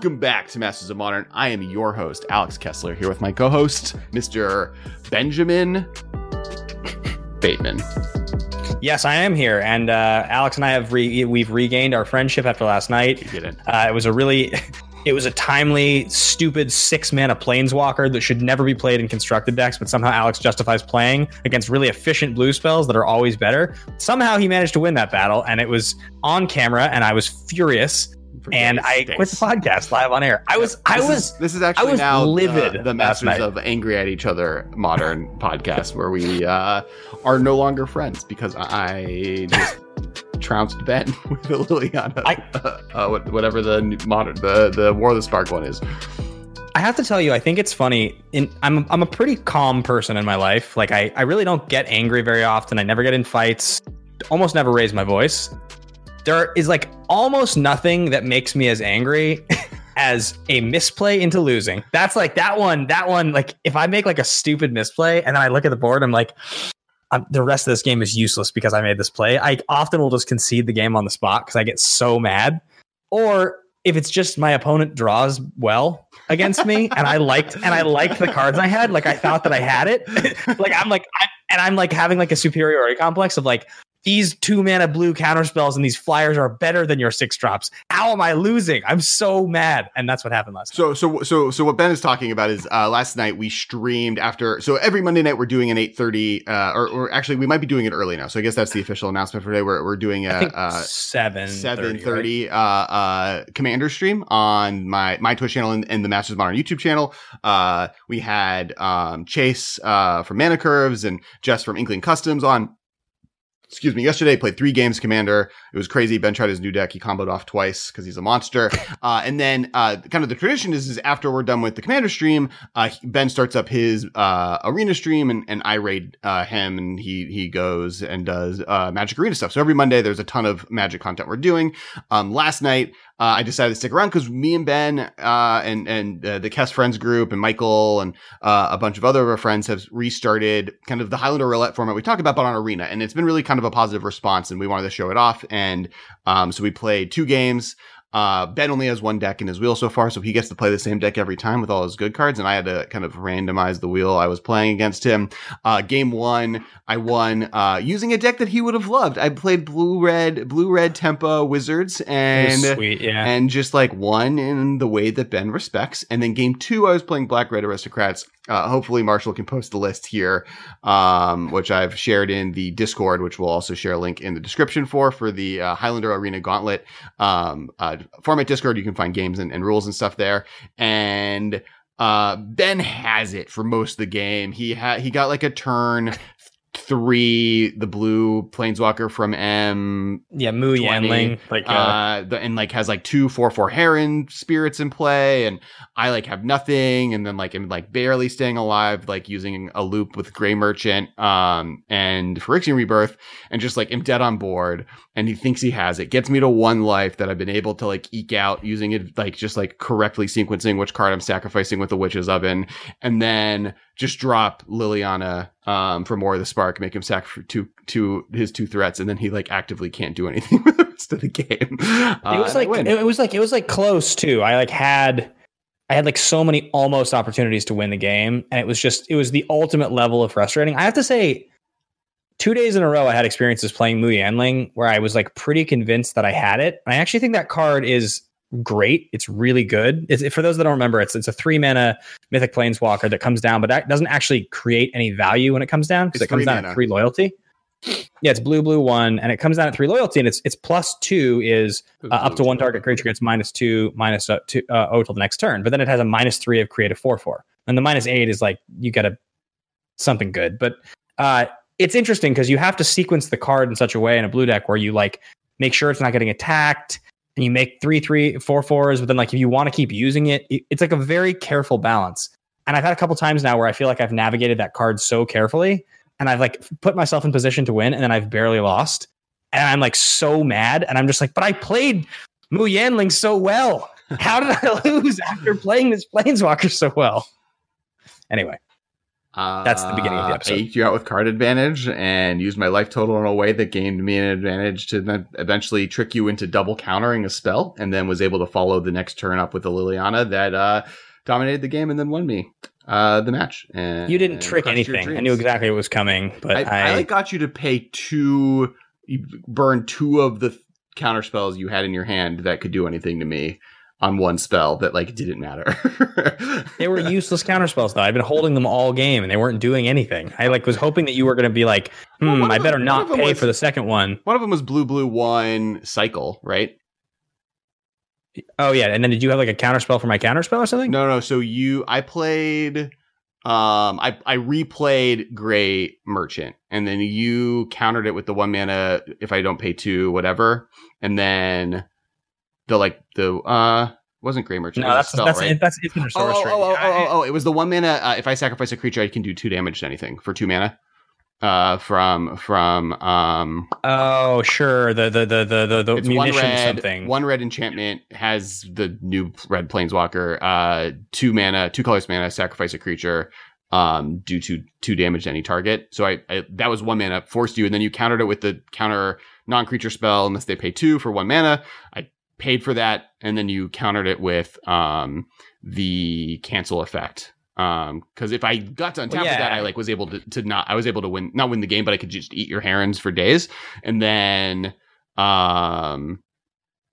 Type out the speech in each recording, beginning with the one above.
Welcome back to Masters of Modern. I am your host, Alex Kessler, here with my co host, Mr. Benjamin Bateman. Yes, I am here, and uh, Alex and I have re- we've regained our friendship after last night. You didn't. Uh, it was a really, it was a timely, stupid six mana planeswalker that should never be played in constructed decks, but somehow Alex justifies playing against really efficient blue spells that are always better. Somehow he managed to win that battle, and it was on camera, and I was furious. And I quit the podcast live on air. I was, I This was, is, this is actually was now livid the, the Masters of Angry at Each Other Modern podcast, where we uh, are no longer friends because I just trounced Ben with Liliana. I- uh, what- whatever the new- modern, the the War of the Spark one is. I have to tell you, I think it's funny. In I'm I'm a pretty calm person in my life. Like I I really don't get angry very often. I never get in fights. Almost never raise my voice. There is like almost nothing that makes me as angry as a misplay into losing. That's like that one. That one. Like if I make like a stupid misplay and then I look at the board, I'm like. I'm, the rest of this game is useless because I made this play. I often will just concede the game on the spot because I get so mad. Or if it's just my opponent draws well against me and I liked and I liked the cards I had, like I thought that I had it. like I'm like I, and I'm like having like a superiority complex of like these two mana blue counter spells and these flyers are better than your six drops. How am I losing? I'm so mad. And that's what happened last So so so so what Ben is talking about is uh, last night we streamed after. So every Monday night we're doing an eight thirty, uh, or, or actually we might be doing it early now. So I guess that's the official announcement for today. We're we're doing a, Uh, seven Seven thirty, uh, uh, commander stream on my my Twitch channel and, and the Masters of Modern YouTube channel. Uh, we had um Chase uh from Mana Curves and Jess from Inkling Customs on. Excuse me. Yesterday, played three games Commander. It was crazy. Ben tried his new deck. He comboed off twice because he's a monster. Uh, and then, uh, kind of the tradition is, is after we're done with the Commander stream, uh, Ben starts up his uh, arena stream, and, and I raid uh, him, and he he goes and does uh, Magic Arena stuff. So every Monday, there's a ton of Magic content we're doing. Um, last night, uh, I decided to stick around because me and Ben uh, and and uh, the Kess Friends group and Michael and uh, a bunch of other of our friends have restarted kind of the Highlander roulette format we talk about, but on Arena, and it's been really kind of a positive response, and we wanted to show it off, and um, so we played two games. Uh, Ben only has one deck in his wheel so far, so he gets to play the same deck every time with all his good cards, and I had to kind of randomize the wheel I was playing against him. Uh, game one, I won uh, using a deck that he would have loved. I played blue red, blue red Tempo Wizards, and sweet, yeah. and just like won in the way that Ben respects. And then game two, I was playing Black Red Aristocrats. Uh, hopefully, Marshall can post the list here, um, which I've shared in the Discord, which we'll also share a link in the description for for the uh, Highlander Arena Gauntlet um, uh, format Discord. You can find games and, and rules and stuff there. And uh, Ben has it for most of the game. He had he got like a turn three, the blue planeswalker from M yeah, Mu 20, Yanling. Like uh, uh, the, and like has like two four four heron spirits in play, and I like have nothing, and then like am like barely staying alive, like using a loop with Gray Merchant, um, and Phyrexian Rebirth, and just like am dead on board, and he thinks he has it, gets me to one life that I've been able to like eke out using it, like just like correctly sequencing which card I'm sacrificing with the Witch's Oven, and then just drop Liliana um, for War of the Spark, make him sack for two two his two threats, and then he like actively can't do anything with the rest of the game. Uh, it was like it was like it was like close too. I like had I had like so many almost opportunities to win the game, and it was just it was the ultimate level of frustrating. I have to say, two days in a row, I had experiences playing Mu Yanling where I was like pretty convinced that I had it. And I actually think that card is great. It's really good. It's, for those that don't remember, it's it's a three mana mythic planeswalker that comes down, but that doesn't actually create any value when it comes down because it comes down mana. at three loyalty. Yeah, it's blue, blue one, and it comes down at three loyalty, and it's it's plus two is uh, up to one target creature gets minus two, minus uh, two, uh, O till the next turn. But then it has a minus three of creative four four, and the minus eight is like you get a something good. But uh, it's interesting because you have to sequence the card in such a way in a blue deck where you like make sure it's not getting attacked, and you make three three four fours. But then like if you want to keep using it, it- it's like a very careful balance. And I've had a couple times now where I feel like I've navigated that card so carefully, and I've like put myself in position to win, and then I've barely lost and I'm like so mad, and I'm just like, but I played Mu Yanling so well. How did I lose after playing this Planeswalker so well? Anyway, Uh, That's the beginning of the episode. I eked you out with card advantage and used my life total in a way that gained me an advantage to then eventually trick you into double countering a spell, and then was able to follow the next turn up with the Liliana that uh, dominated the game and then won me uh, the match. And You didn't and trick crushed anything. I knew exactly what was coming, but I, I, I, like got you to pay two, burn two of the counter spells you had in your hand that could do anything to me on one spell that like didn't matter. they were useless counterspells though. I've been holding them all game and they weren't doing anything. I like was hoping that you were going to be like, hmm, Well, I better them- not pay was- for the second one. One of them was blue, blue one cycle, right? Oh yeah, and then did you have like a counterspell for my counterspell or something? No, no. So you, I played, um, I I replayed Gray Merchant, and then you countered it with the one mana if I don't pay two, whatever, and then the like the uh wasn't Gray Merchant. No, it was a that's spell, that's right? that's Oh, Source oh, oh, oh, I- oh, oh, it was the one mana. Uh, if I sacrifice a creature, I can do two damage to anything for two mana. Uh, from from um, oh, sure. The the the the the, the one red, something. one red enchantment has the new red planeswalker. Uh, two mana, two colors mana, sacrifice a creature. Um, do two two damage to any target. So I, I that was one mana forced you, and then you countered it with the counter non creature spell unless they pay two for one mana. I paid for that, and then you countered it with um the cancel effect. Um, because if I got to on top Well, of that, yeah. I like was able to, to not, I was able to win, not win the game, but I could just eat your herons for days. And then, um,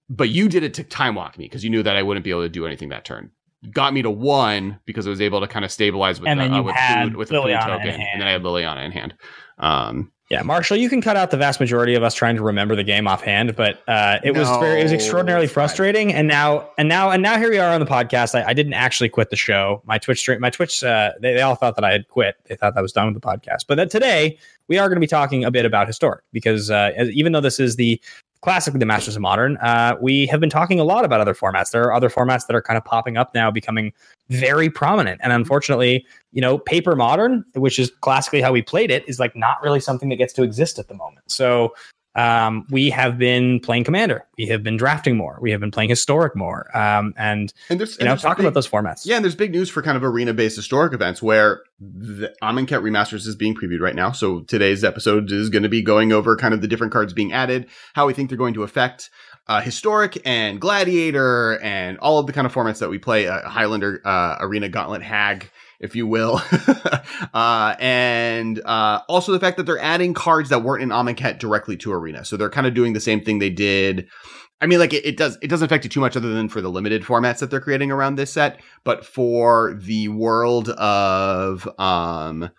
but you did it to time walk me because you knew that I wouldn't be able to do anything that turn. Got me to one because I was able to kind of stabilize with, And the, then uh, with had food, with the food Liliana in token, hand. and then I had Liliana in hand. Um, Yeah, Marshall, you can cut out the vast majority of us trying to remember the game offhand, but uh, it was very, it was extraordinarily frustrating. And now, and now, and now, here we are on the podcast. I, I didn't actually quit the show. My Twitch stream, my Twitch, uh, they, they all thought that I had quit. They thought that I was done with the podcast. But then today, we are going to be talking a bit about historic because uh, as- even though this is the classically the Masters of Modern, uh, we have been talking a lot about other formats. There are other formats that are kind of popping up now, becoming very prominent. And unfortunately, you know, paper modern, which is classically how we played it, is like not really something that gets to exist at the moment. So um, we have been playing Commander. We have been drafting more. We have been playing Historic more. Um, and and there's, you know, talk about those formats. Yeah, and there's big news for kind of arena based historic events where the Amonkhet Remasters is being previewed right now. So today's episode is going to be going over kind of the different cards being added, how we think they're going to affect uh, historic and gladiator and all of the kind of formats that we play, uh, Highlander, uh, arena gauntlet hag. If you will, uh, and uh, also the fact that they're adding cards that weren't in Amonkhet directly to Arena, so they're kind of doing the same thing they did I mean, like it, it does. It doesn't affect you too much, other than for the limited formats that they're creating around this set. But for the world of, um,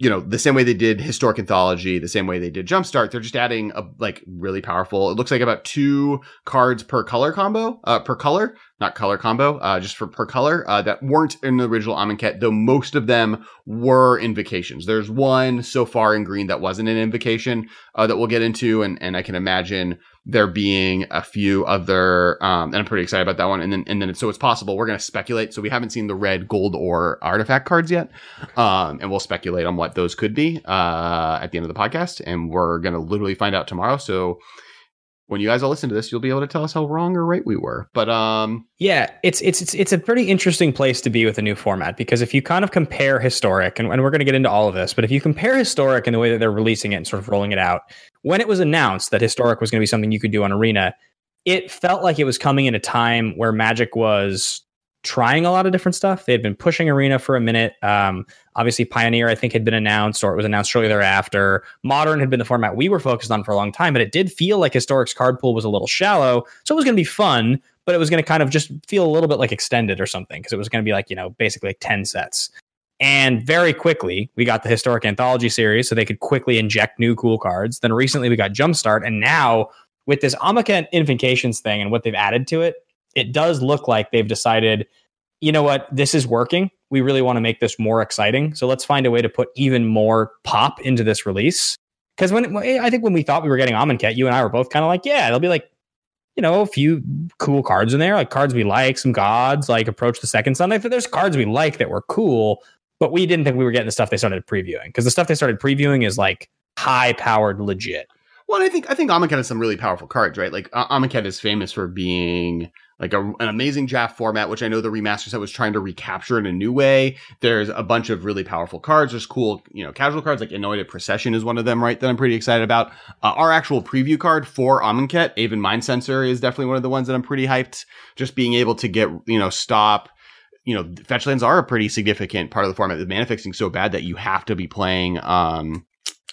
you know, the same way they did historic anthology, the same way they did Jumpstart, they're just adding a like really powerful. It looks like about two cards per color combo, uh, per color, not color combo, uh, just for per color uh, that weren't in the original Amonkhet. Though most of them were invocations. There's one so far in green that wasn't an invocation uh, that we'll get into, and and I can imagine there being a few other um and I'm pretty excited about that one. And then and then so it's possible we're going to speculate. So we haven't seen the red gold or artifact cards yet um and we'll speculate on what those could be uh at the end of the podcast. And we're going to literally find out tomorrow. So when you guys all listen to this you'll be able to tell us how wrong or right we were. But um Yeah, it's it's it's it's a pretty interesting place to be with a new format because if you kind of compare historic, and, and we're going to get into all of this, but if you compare historic and the way that they're releasing it and sort of rolling it out, when it was announced that historic was going to be something you could do on Arena, it felt like it was coming in a time where Magic was trying a lot of different stuff. They had been pushing Arena for a minute. Um, obviously, Pioneer, I think, had been announced, or it was announced shortly thereafter. Modern had been the format we were focused on for a long time, but it did feel like Historic's card pool was a little shallow. So it was going to be fun, but it was going to kind of just feel a little bit like extended or something because it was going to be like, you know, basically like 10 sets. And very quickly, we got the Historic Anthology series so they could quickly inject new cool cards. Then recently, we got Jumpstart. And now, with this Amonkhet Invocations thing and what they've added to it, it does look like they've decided, you know what, this is working. We really want to make this more exciting. So let's find a way to put even more pop into this release. Because when I think when we thought we were getting Amonkhet, you and I were both kind of like, yeah, they'll be like, you know, a few cool cards in there, like cards we like, some gods, like Approach the Second Sun. Like, there's cards we like that were cool, but we didn't think we were getting the stuff they started previewing because the stuff they started previewing is like high powered legit. well I think I think Amonkhet has some really powerful cards right like uh, Amonkhet is famous for being like a, an amazing draft format, which I know the remaster set was trying to recapture in a new way. There's a bunch of really powerful cards. There's cool, you know, casual cards like Anointed Procession is one of them, right? That I'm pretty excited about. Uh, our actual preview card for Amonkhet, Aven Mindcensor, is definitely one of the ones that I'm pretty hyped. Just being able to get, you know, stop you know, fetch lands are a pretty significant part of the format. The mana fixing so bad that you have to be playing, um,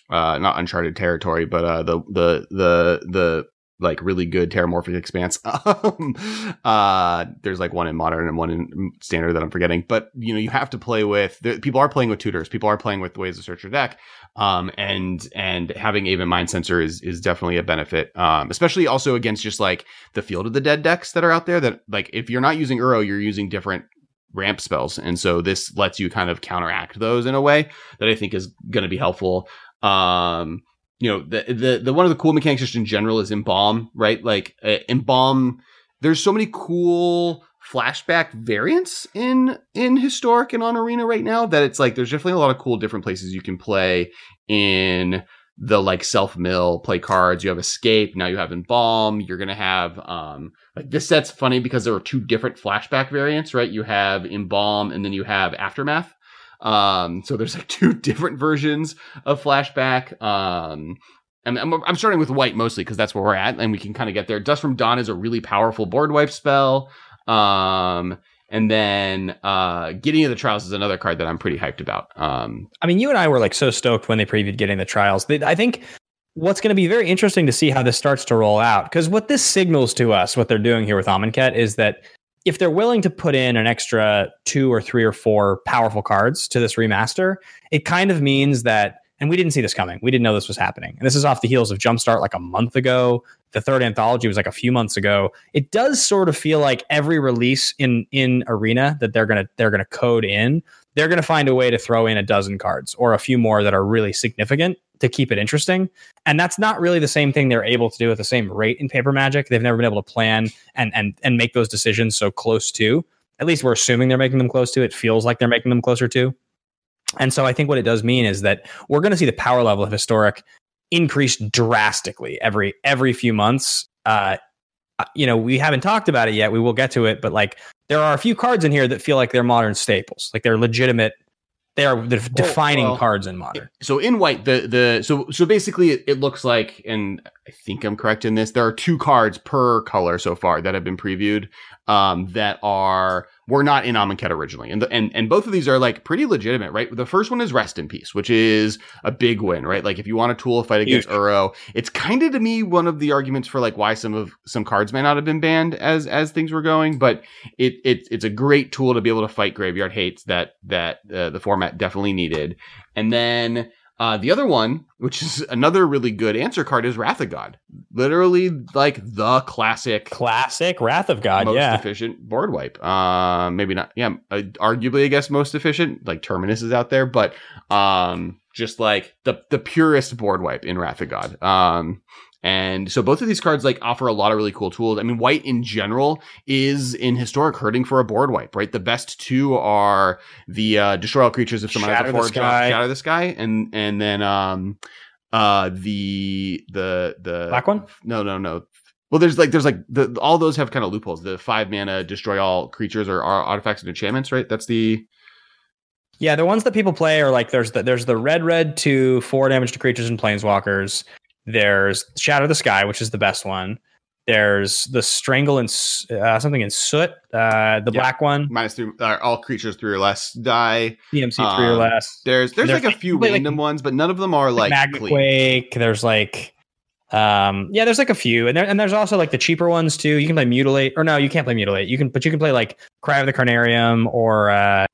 uh, not uncharted territory, but uh, the the the the like really good Terramorphic Expanse. um, uh, there's like one in modern and one in standard that I'm forgetting, but you know you have to play with. The, people are playing with tutors. People are playing with ways to search your deck, um, and and having Aven Mindcensor is is definitely a benefit, um, especially also against just like the Field of the Dead decks that are out there. That like if you're not using Uro, you're using different ramp spells, and so this lets you kind of counteract those in a way that I think is going to be helpful. Um, you know, the, the, the, one of the cool mechanics just in general is embalm, right? Like uh, embalm, there's so many cool flashback variants in, in historic and on arena right now that it's like, there's definitely a lot of cool different places you can play in the like self mill play cards. You have escape. Now you have embalm. You're to have, um, like this set's funny because there are two different flashback variants, right? You have embalm and then you have aftermath. Um, so there's like two different versions of flashback. Um, and I'm, I'm starting with white mostly because that's where we're at, and we can kind of get there. Dusk from Dawn is a really powerful board wipe spell. Um, and then uh, Gideon of the Trials is another card that I'm pretty hyped about. Um, I mean, you and I were like so stoked when they previewed Gideon the Trials. I think what's going to be very interesting to see how this starts to roll out because what this signals to us, what they're doing here with Amonkhet, is that if they're willing to put in an extra two or three or four powerful cards to this remaster, it kind of means that, and we didn't see this coming. We didn't know this was happening. And this is off the heels of Jumpstart like a month ago. The third anthology was like a few months ago. It does sort of feel like every release in in Arena that they're gonna they're gonna code in, they're gonna find a way to throw in a dozen cards or a few more that are really significant to keep it interesting. And that's not really the same thing they're able to do at the same rate in paper magic. They've never been able to plan and and and make those decisions so close to. At least we're assuming they're making them close to. It feels like they're making them closer to. And so I think what it does mean is that we're going to see the power level of historic increase drastically every every few months. Uh, uh, you know, we haven't talked about it yet. We will get to it, but like there are a few cards in here that feel like they're modern staples, like they're legitimate they are the oh, defining well, cards in modern. So in white, the the so so basically it, it, looks like, and I think I'm correct in this. There are two cards per color so far that have been previewed um, that are were not in Amonkhet originally, and the, and and both of these are like pretty legitimate, right? The first one is Rest in Peace, which is a big win, right? Like if you want a tool to fight against Huge. Uro, it's kind of to me one of the arguments for like why some of some cards may not have been banned as as things were going, but it it it's a great tool to be able to fight graveyard hates that that uh, the format definitely needed, and then uh, the other one, which is another really good answer card, is Wrath of God. Literally, like the classic, classic Wrath of God, most yeah, efficient board wipe. Uh, maybe not, yeah, uh, arguably, I guess most efficient. Like Terminus is out there, but um, just like the the purest board wipe in Wrath of God. Um, and so both of these cards like offer a lot of really cool tools. I mean, white in general is in historic hurting for a board wipe, right? The best two are the uh, destroy all creatures if someone Shatter has a Shatter the Sky, and and then um uh the the the black one. No, no, no. Well, there's like there's like the all those have kind of loopholes. The five mana destroy all creatures or, or artifacts and enchantments, right? That's the yeah, the ones that people play are like there's the there's the red red to four damage to creatures and planeswalkers. There's Shatter the Sky, which is the best one. There's the Strangle and uh, something in Soot, uh, the black one. Minus three, uh, all creatures three or less die. DMC um, three or um, less. There's there's, there's like, a few random like, ones, but none of them are like, like Quake. There's like um yeah there's like a few and there and there's also like the cheaper ones too you can play mutilate or no you can't play mutilate you can but you can play like cry of the carnarium or uh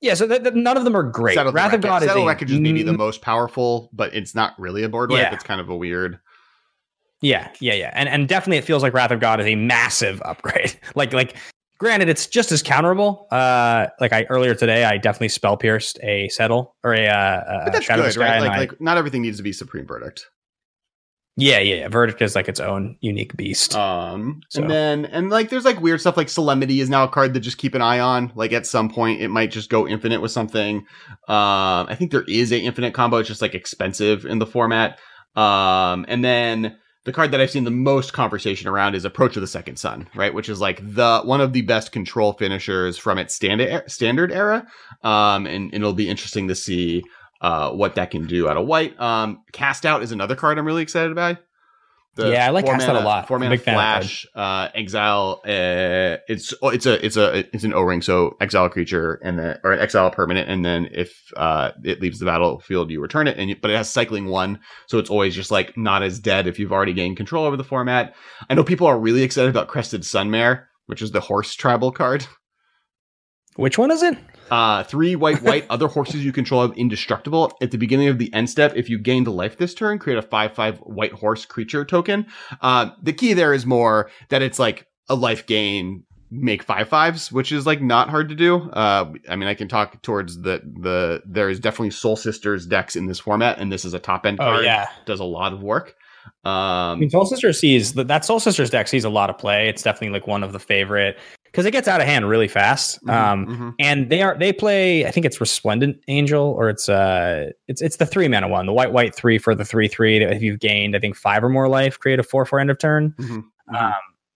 yeah, so th- th- none of them are great. Settle Wrath of God Settle is Wreckage is maybe the most powerful, but it's not really a board wipe. Yeah. It's kind of a weird. Yeah, yeah, yeah, and and definitely it feels like Wrath of God is a massive upgrade. like like, granted, it's just as counterable. Uh, like I earlier today, I definitely spell pierced a settle or a, uh, but that's good, right? Like, I, like not everything needs to be Supreme Verdict. Yeah, yeah, yeah. Verdict is like its own unique beast. Um, so. and then and like there's like weird stuff like Solemnity is now a card to just keep an eye on. Like at some point it might just go infinite with something. Um, I think there is a infinite combo. It's just like expensive in the format. Um, and then the card that I've seen the most conversation around is Approach of the Second Sun, right? Which is like the one of the best control finishers from its standard standard era. Um, and, and it'll be interesting to see uh what that can do out of white. Um, Cast Out is another card I'm really excited about. The Yeah, I like Cast Out a lot. Four mana big fan of that flash, uh, exile. Uh, it's oh, it's a it's a it's an O ring, so exile a creature and then or exile a permanent, and then if uh it leaves the battlefield, you return it. And you, but it has cycling one, so it's always just like not as dead if you've already gained control over the format. I know people are really excited about Crested Sunmare, which is the horse tribal card. Which one is it? Uh, three white, white. other horses you control have indestructible. At the beginning of the end step, if you gained a life this turn, create a five-five white horse creature token. Uh, the key there is more that it's like a life gain, make five fives, which is like not hard to do. Uh, I mean, I can talk towards the the. There is definitely Soul Sisters decks in this format, and this is a top end Oh card. yeah. does a lot of work. I Um, mean, Soul Sister sees that Soul Sisters deck sees a lot of play. It's definitely like one of the favorite because it gets out of hand really fast. mhm, Um, mhm. and they are they play. I think it's Resplendent Angel or it's uh it's it's the three mana one, the white white three for the three three. That if you've gained I think five or more life, create a four four end of turn. Mhm, mhm. Um,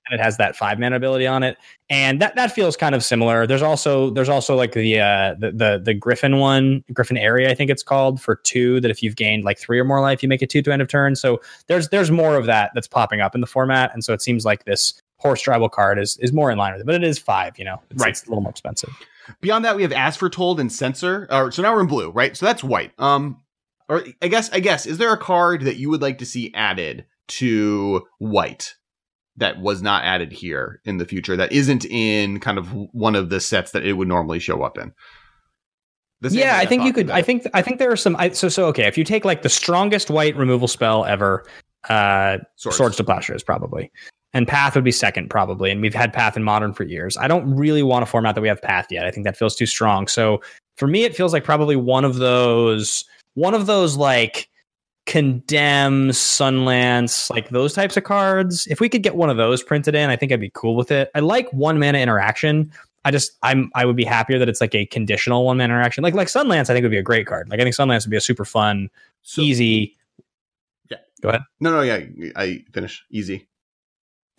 and it has that five mana ability on it, and that that feels kind of similar. There's also there's also like the uh the the, the Griffin one, Griffin Aerie, I think it's called for two. That if you've gained like three or more life, you make it two to end of turn. So there's there's more of that that's popping up in the format, and so it seems like this horse tribal card is is more in line with it. But it is five, you know, it's, Right. it's a little more expensive. Beyond that, we have As Foretold and Censor. Or so now we're in blue, right? So that's white. Um, or I guess I guess is there a card that you would like to see added to white that was not added here in the future that isn't in kind of one of the sets that it would normally show up in? This yeah, I think you could. I think I think there are some. I, so so okay. If you take like the strongest white removal spell ever, uh, Swords. Swords to Plowshares probably, and Path would be second probably. And we've had Path in Modern for years. I don't really want a format that we have Path yet. I think that feels too strong. So for me, it feels like probably one of those, one of those like condemn sunlance like those types of cards if we could get one of those printed in i think i'd be cool with it i like one mana interaction I just I'm I would be happier that it's like a conditional one mana interaction. Like like Sunlance, I think would be a great card. Like I think Sunlance would be a super fun, So- easy. No, no, yeah, I finish easy.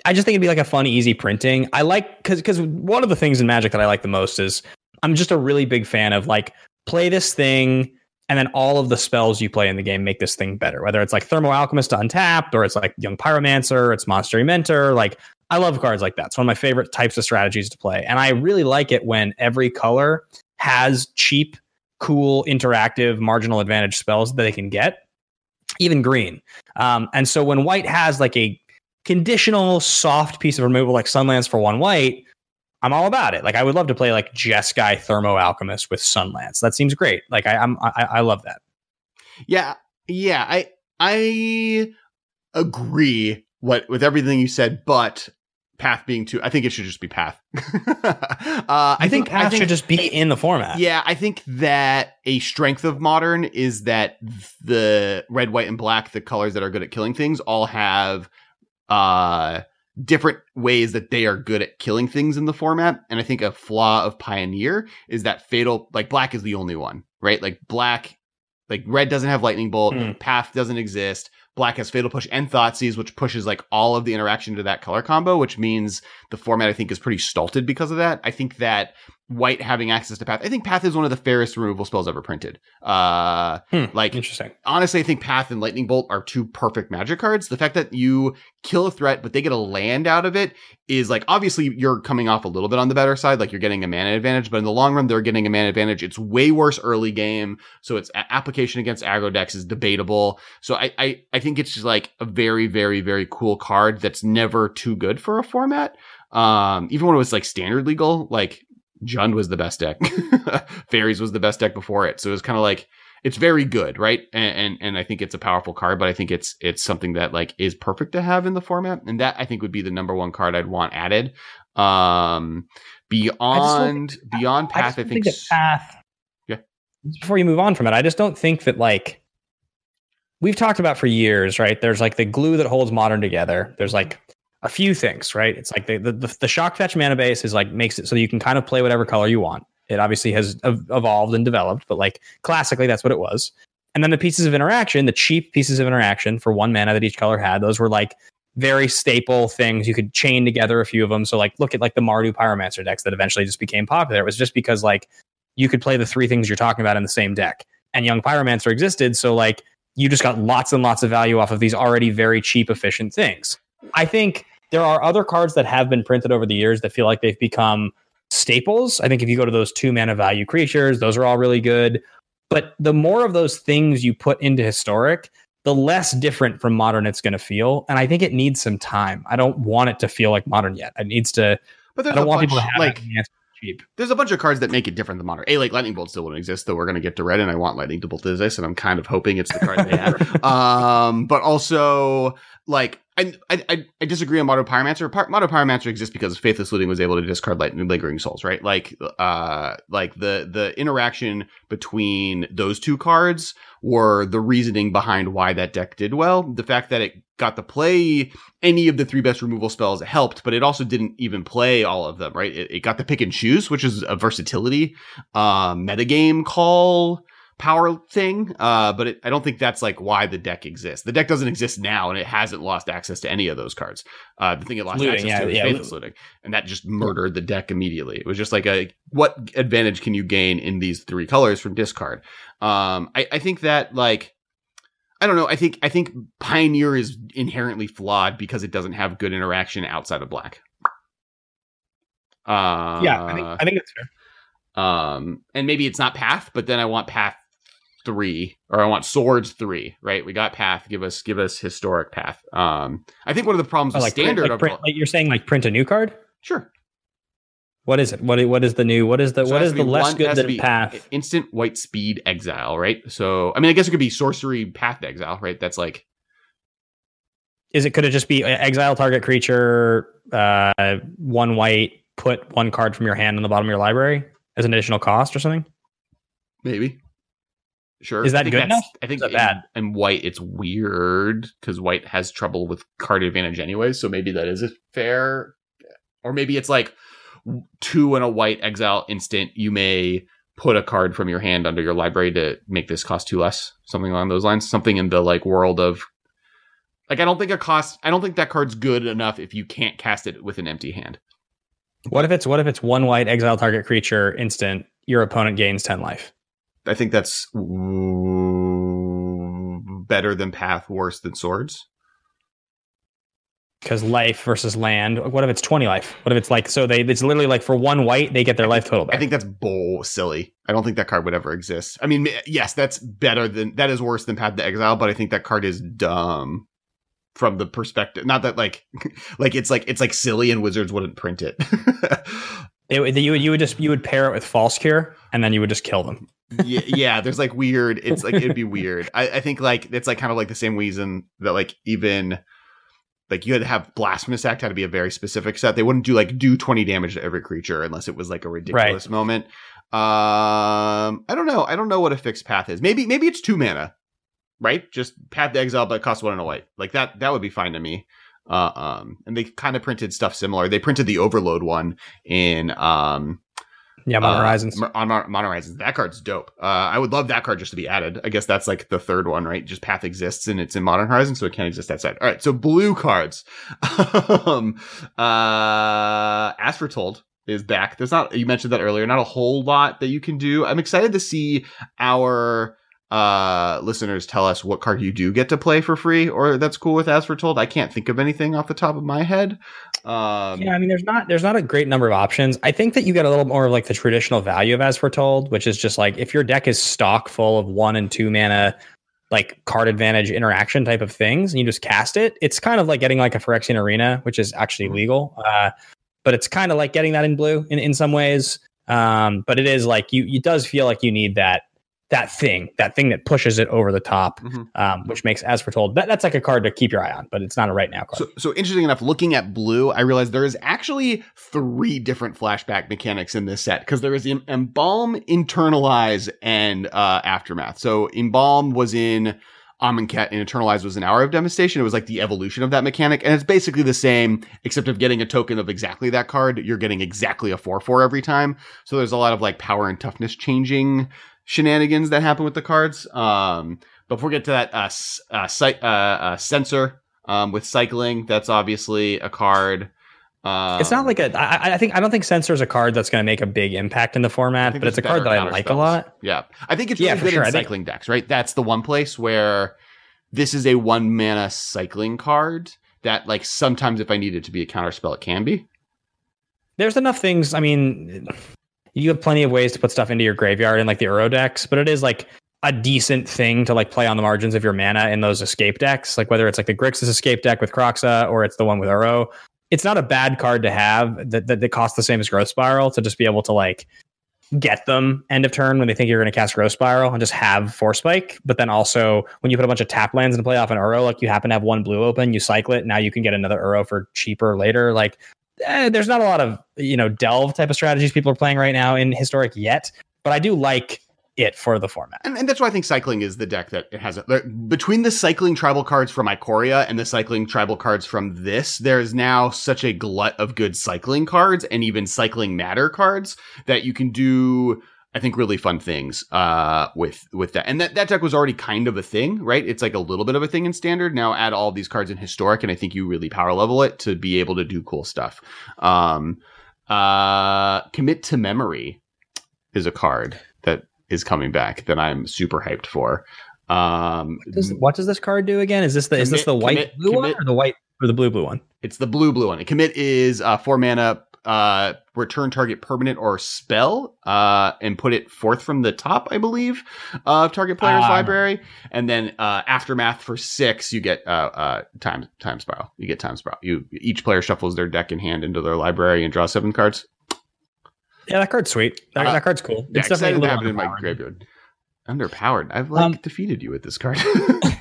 I just think it'd be like a fun, easy printing. I like because because one of the things in Magic that I like the most is I'm just a really big fan of like play this thing and then all of the spells you play in the game make this thing better. Whether it's like Thermo Alchemist Untapped or it's like Young Pyromancer, it's Monastery Mentor. Like I love cards like that. It's one of my favorite types of strategies to play, and I really like it when every color has cheap, cool, interactive, marginal advantage spells that they can get. Even green, um, and so when white has like a conditional soft piece of removal like Sunlance for one white, I'm all about it. Like I would love to play like Jeskai Thermo Alchemist with Sunlance. That seems great. Like I, I'm I, I love that. Yeah, yeah, I I agree what with everything you said, but path being too. I think it should just be path. uh, I think Path should just be in the format. Yeah, I think that a strength of modern is that the red, white, and black, the colors that are good at killing things, all have uh different ways that they are good at killing things in the format. And I think a flaw of Pioneer is that fatal like black is the only one, right? Like black like red doesn't have lightning bolt, Hmm. path doesn't exist. Black has fatal push and Thoughtseize, which pushes like all of the interaction to that color combo, which means the format I think is pretty stulted because of that. I think that white having access to path, I think path is one of the fairest removal spells ever printed. Uh, Hmm, like Interesting. honestly, I think Path and Lightning Bolt are two perfect magic cards. The fact that you kill a threat, but they get a land out of it is like obviously you're coming off a little bit on the better side, like you're getting a mana advantage, but in the long run, they're getting a mana advantage. It's way worse early game, so its application against aggro decks is debatable. So I, I, I think it's just like a very, very, very cool card that's never too good for a format. Um, even when it was like standard legal, like Jund was the best deck. Fairies was the best deck before it. So it was kind of like it's very good, right? And, and and I think it's a powerful card, but I think it's it's something that like is perfect to have in the format, and that I think would be the number one card I'd want added. Um, beyond beyond path, I, don't think, that Path. Yeah. Before you move on from it, I just don't think that like we've talked about for years, right? There's like the glue that holds modern together. There's like a few things, right? It's like the the, the, shock fetch mana base is like makes it so you can kind of play whatever color you want. It obviously has evolved and developed, but like classically, that's what it was. And then the pieces of interaction, the cheap pieces of interaction for one mana that each color had, those were like very staple things. You could chain together a few of them. So like look at like the Mardu Pyromancer decks that eventually just became popular. It was just because like you could play the three things you're talking about in the same deck. And Young Pyromancer existed. So like you just got lots and lots of value off of these already very cheap, efficient things. I think there are other cards that have been printed over the years that feel like they've become staples. I think if you go to those two mana value creatures, those are all really good. But the more of those things you put into historic, the less different from modern it's going to feel. And I think it needs some time. I don't want it to feel like modern yet. It needs to. But I don't want bunch, people to have like cheap. there's a bunch of cards that make it different than modern. A like Lightning Bolt still wouldn't exist, though we're gonna get to red, and I want Lightning Bolt to exist, and I'm kind of hoping it's the card they have. Um, but also like I, I I disagree on Mardu Pyromancer. Par- Mardu Pyromancer exists because Faithless Looting was able to discard light and Lingering Souls, right? Like uh like the the interaction between those two cards were the reasoning behind why that deck did well. The fact that it got to play any of the three best removal spells helped, but it also didn't even play all of them, right? It, it got to pick and choose, which is a versatility uh, metagame call power thing. Uh, but it, I don't think that's like why the deck exists. The deck doesn't exist now, and it hasn't lost access to any of those cards. Uh, the thing it lost Looting, access yeah, to is yeah, Faithless Looting, and that just murdered the deck immediately. It was just like a what advantage can you gain in these three colors from discard? Um, I, I think that like I don't know. I think I think Pioneer is inherently flawed because it doesn't have good interaction outside of black. Uh, yeah, I think I think that's fair. um, and maybe it's not Path, but then I want Path three, or I want Swords three. Right? We got Path. Give us give us historic Path. Um, I think one of the problems Oh, with like, print, standard like, print, like you're saying, like print a new card. sure. What is it? What what is the new? What is the So what is the less one- good than path? Instant white speed exile, right? So I mean, I guess it could be sorcery path exile, right? That's like Is it could it just be uh, exile target creature, uh, one white, put one card from your hand on the bottom of your library as an additional cost or something? maybe. Sure. Is that good enough? I think Is that in, bad? And white it's weird because white has trouble with card advantage anyway. So maybe that is a fair, or maybe it's like two and a white exile instant. You may put a card from your hand under your library to make this cost two less. Something along those lines. Something in the like world of. Like I don't think a cost. I don't think that card's good enough if you can't cast it with an empty hand. What if it's what if it's one white exile target creature instant? Your opponent gains ten life. I think that's better than path, worse than swords. Because life versus land. What if it's twenty life? What if it's like so they it's literally like for one white they get their life total back. I think that's bull silly. I don't think that card would ever exist. I mean, yes, that's better than that is worse than Path to Exile, but I think that card is dumb from the perspective. Not that like like it's like it's like silly and Wizards wouldn't print it. It you would you would just you would pair it with false cure and then you would just kill them. yeah, yeah, there's like weird. It's like it'd be weird. I, I think like it's like kind of like the same reason that like even like you had to have blasphemous act had to be a very specific set. They wouldn't do like do 20 damage to every creature unless it was like a ridiculous moment. Um, I don't know. I don't know what a fixed path is. Maybe maybe it's two mana, right? Just path to exile, but it costs one and a white. Like that that would be fine to me. Uh, um, and they kind of printed stuff similar. They printed the Overload one in um Yeah, Modern uh, Horizons. On Modern Horizons. That card's dope. Uh, I would love that card just to be added. I guess that's like the third one, right? Just Path exists and it's in Modern Horizons, so it can't exist outside. All right, so blue cards. um, uh, As Foretold is back. There's not, you mentioned that earlier, not a whole lot that you can do. I'm excited to see our uh listeners tell us what card you do get to play for free or that's cool with as foretold i can't think of anything off the top of my head um yeah, I mean, there's not there's not a great number of options. I think that you get a little more of like the traditional value of as foretold, which is just like if your deck is stock full of one and two mana, like card advantage interaction type of things, and you just cast it. It's kind of like getting like a Phyrexian Arena, which is actually Mhm. legal, uh, but it's kind of like getting that in blue in in some ways. Um, but it is like you it does feel like you need that that thing that thing that pushes it over the top, Mhm. um, which makes as foretold that, that's like a card to keep your eye on, but it's not a right now card. So, so interesting enough, looking at blue, I realized there is actually three different flashback mechanics in this set because there is em- embalm, eternalize, and uh, aftermath. So embalm was in Amonkhet and eternalize was an hour of devastation. It was like the evolution of that mechanic, and it's basically the same, except of getting a token of exactly that card, you're getting exactly a four four every time. So there's a lot of like power and toughness changing shenanigans that happen with the cards. Um, before we get to that, uh, uh, uh, uh, Censor um, with cycling, that's obviously a card. Um, It's not like a. I, I think I don't think Censor is a card that's going to make a big impact in the format, but it's a card that I like a lot. Yeah, I think it's Yeah, really for good sure. in cycling decks, right? That's the one place where this is a one mana cycling card that, like, sometimes if I need it to be a counterspell, it can be. There's enough things. I mean, you have plenty of ways to put stuff into your graveyard in like the Uro decks, but it is like a decent thing to like play on the margins of your mana in those escape decks. Like whether it's like the Grixis escape deck with Kroxa or it's the one with Uro. It's not a bad card to have that, that, that costs the same as Growth Spiral to just be able to like get them end of turn when they think you're going to cast Growth Spiral and just have Force Spike. But then also when you put a bunch of tap lands into play off an Uro, like you happen to have one blue open, you cycle it. Now you can get another Uro for cheaper later. Like eh, there's not a lot of you know delve type of strategies people are playing right now in historic yet, but I do like it for the format. And, and that's why I think cycling is the deck that it has. A, between the cycling tribal cards from Ikoria and the cycling tribal cards from this, there is now such a glut of good cycling cards and even cycling matter cards that you can do. I think really fun things uh, with with that, and that that deck was already kind of a thing, right? It's like a little bit of a thing in standard. Now add all these cards in historic, and I think you really power level it to be able to do cool stuff. Um, uh, commit to memory is a card that is coming back that I'm super hyped for. Um, Does, what does this card do again? Is this the is this the white commit- blue commit- one or the white or the blue blue one? it's the blue blue one. A commit is uh, four mana, uh, return target permanent or spell, uh, and put it forth from the top, I believe, of target player's Ah. library. And then uh, aftermath for six, you get uh, uh, time time spiral. You get time spiral. You each player shuffles their deck in hand into their library and draw seven cards. Yeah, that card's sweet. That, Uh, that card's cool. Yeah, It's definitely a little in my graveyard. Underpowered. I've like Um, defeated you with this card.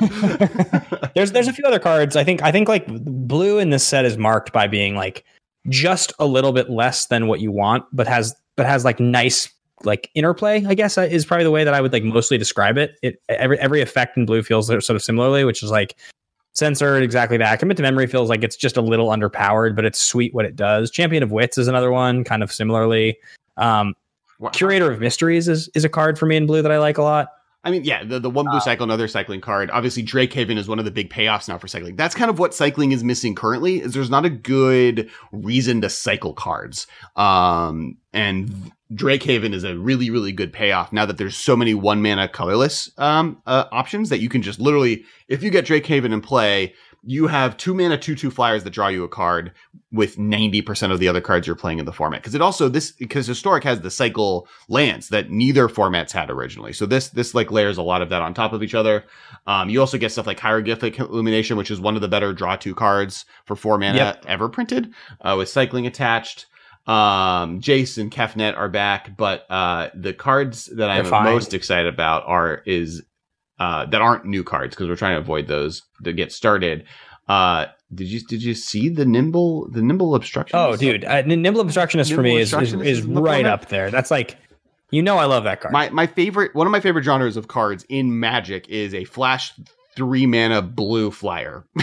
there's there's a few other cards. I think I think like blue in this set is marked by being like just a little bit less than what you want, but has but has like nice like interplay. I guess uh, is probably the way that I would like mostly describe it. It every every effect in blue feels sort of similarly, which is like censored exactly that. Commit to memory feels like it's just a little underpowered, but it's sweet what it does. Champion of Wits is another one, kind of similarly. Um, Wow. Curator of Mysteries is is a card for me in blue that I like a lot. I mean, yeah, the, the one blue Uh, cycle, another cycling card. Obviously, Drake Haven is one of the big payoffs now for cycling. That's kind of what cycling is missing currently. Is there's not a good reason to cycle cards. Um, and Drake Haven is a really, really good payoff now that there's so many one mana colorless um uh, options that you can just literally, if you get Drake Haven in play, you have two mana, two two flyers that draw you a card with 90% of the other cards you're playing in the format. Cause it also, this, because historic has the cycle lands that neither formats had originally. So this, this like layers a lot of that on top of each other. Um, you also get stuff like hieroglyphic illumination, which is one of the better draw two cards for four mana Yep. ever printed, uh, with cycling attached. Um, Jace and Kefnet are back, but, uh, the cards that I'm most excited about are, is, uh, that aren't new cards because we're trying to avoid those to get started. Uh, did you did you see the nimble the nimble obstruction? Oh, dude, uh, Nimble Obstructionist for Nimble me is is, is is right up there. That's like, you know, I love that card. My my favorite one of my favorite genres of cards in Magic is a flash three mana blue flyer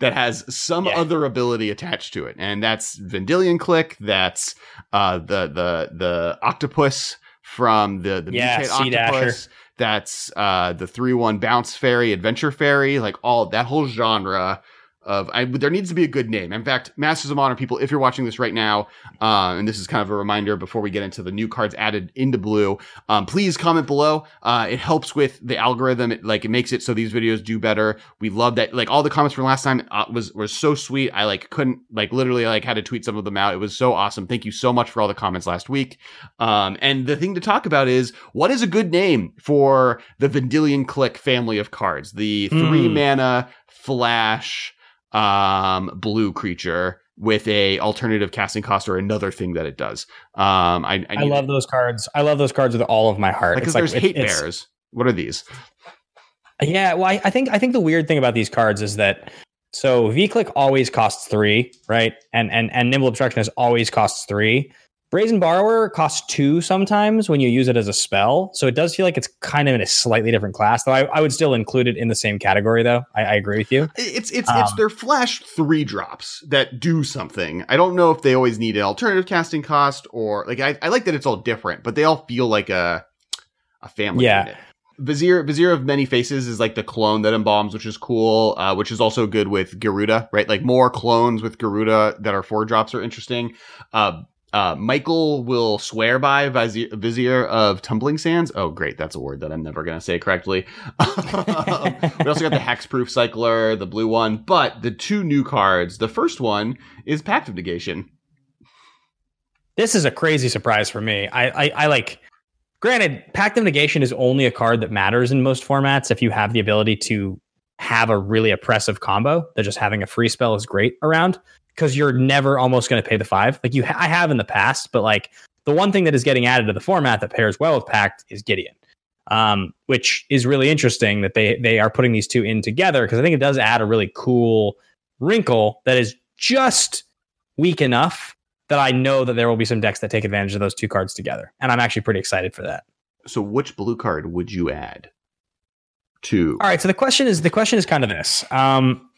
that has some Yeah. other ability attached to it, and that's Vendilion Clique. That's uh, the the the octopus from the the Yeah, mutate Sea Dasher. That's uh, the three one bounce fairy, adventure fairy, like all that whole genre of. I, there needs to be a good name. In fact, Masters of Modern people, if you're watching this right now, uh, and this is kind of a reminder before we get into the new cards added into Blue, um, please comment below. Uh, it helps with the algorithm. It, like it makes it so these videos do better. We love that. Like all the comments from last time uh, was was so sweet. I like couldn't like literally like had to tweet some of them out. It was so awesome. Thank you so much for all the comments last week. Um, and the thing to talk about is what is a good name for the Vendilion Clique family of cards? The three Hmm. mana flash um blue creature with a alternative casting cost or another thing that it does. Um, I, I, I love those cards. I love those cards with all of my heart. because like there's it- hate it's- bears. What are these? Yeah, well, I, I think I think the weird thing about these cards is that so V Clique always costs three, right? And and and Nimble Obstructionist always costs three. Brazen Borrower costs two sometimes when you use it as a spell. So it does feel like it's kind of in a slightly different class. Though I, I would still include it in the same category, though. I, I agree with you. It's it's it's Um, their flash three drops that do something. I don't know if they always need an alternative casting cost or like I, I like that it's all different, but they all feel like a a family Yeah. unit. Vizier Vizier of Many Faces is like the clone that embalms, which is cool, uh, which is also good with Garuda, right? Like more clones with Garuda that are four drops are interesting. Uh, uh, Michael will swear by Vizier, Vizier of Tumbling Sands. Oh, great. That's a word that I'm never going to say correctly. we also got the Hexproof Cycler, the blue one, but the two new cards. The first one is Pact of Negation. This is a crazy surprise for me. I, I, I like. Granted, Pact of Negation is only a card that matters in most formats if you have the ability to have a really oppressive combo. That just having a free spell is great around because you're never almost going to pay the five. Like you, ha- I have in the past, but like the one thing that is getting added to the format that pairs well with Pact is Gideon, um, which is really interesting that they they are putting these two in together because I think it does add a really cool wrinkle that is just weak enough that I know that there will be some decks that take advantage of those two cards together, and I'm actually pretty excited for that. So, which blue card would you add to? All right, so the question is the question is kind of this. Um,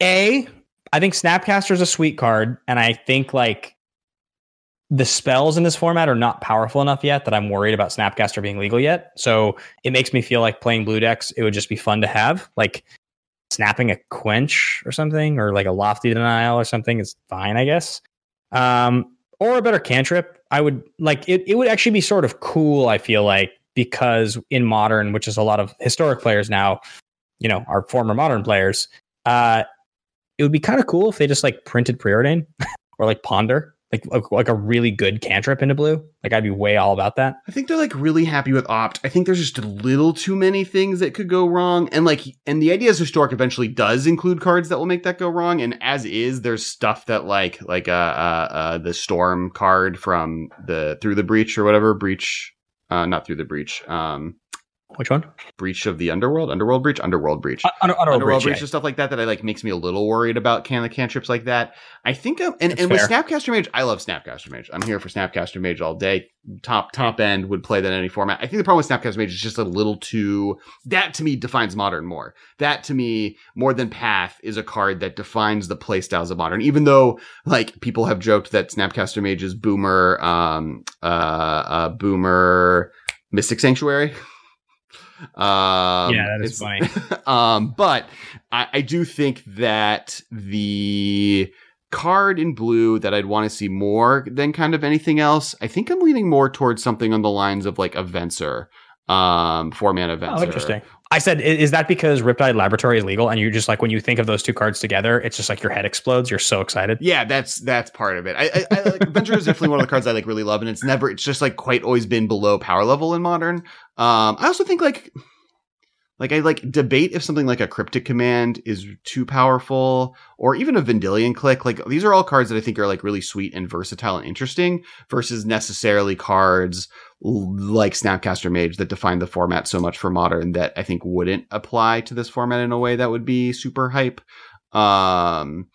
a, I think Snapcaster is a sweet card, and I think like the spells in this format are not powerful enough yet that I'm worried about Snapcaster being legal yet. So it makes me feel like playing blue decks, it would just be fun to have. Like snapping a quench or something, or like a lofty denial or something is fine, I guess. Um, or a better cantrip. I would like it, it would actually be sort of cool, I feel like, because in modern, which is a lot of historic players now, you know, our former modern players, uh, it would be kind of cool if they just like printed preordain or like ponder, like like- a really good cantrip into blue. Like I'd be way all about that. I think they're like really happy with opt. I think there's just a little too many things that could go wrong. And like, and the idea is historic eventually does include cards that will make that go wrong. And as is, there's stuff that like, like, uh, uh, uh the storm card from the, through the breach or whatever, breach, uh, not through the breach, um, Which one? breach of the underworld, underworld breach, underworld breach. Uh, Under, Underworld Underworld Breach, breach and stuff like that that I like makes me a little worried about can the cantrips like that. I think um, and, That's and with. Snapcaster Mage, I love Snapcaster Mage. I'm here for Snapcaster Mage all day. Top top end would play that in any format. I think the problem with Snapcaster Mage is just a little too that to me defines modern more. That to me, more than Path, is a card that defines the playstyles of modern. Even though like people have joked that Snapcaster Mage is boomer um uh uh boomer Mystic Sanctuary. Um, Yeah, that is it's- um, but I, I do think that the card in blue that I'd want to see more than kind of anything else. I think I'm leaning more towards something on the lines of like a Venser, um, four mana Venser. Oh, interesting. I said, is that because Riptide Laboratory is legal, and you just like when you think of those two cards together, it's just like your head explodes. You're so excited. Yeah, that's that's part of it. I, I, I like Venser is definitely one of the cards I like really love, and it's never it's just like quite always been below power level in modern. Um, I also think like like I like debate if something like a cryptic command is too powerful, or even a Vendilion Clique. Like these are all cards that I think are like really sweet and versatile and interesting, versus necessarily cards like Snapcaster Mage that define the format so much for modern that I think wouldn't apply to this format in a way that would be super hype. Um,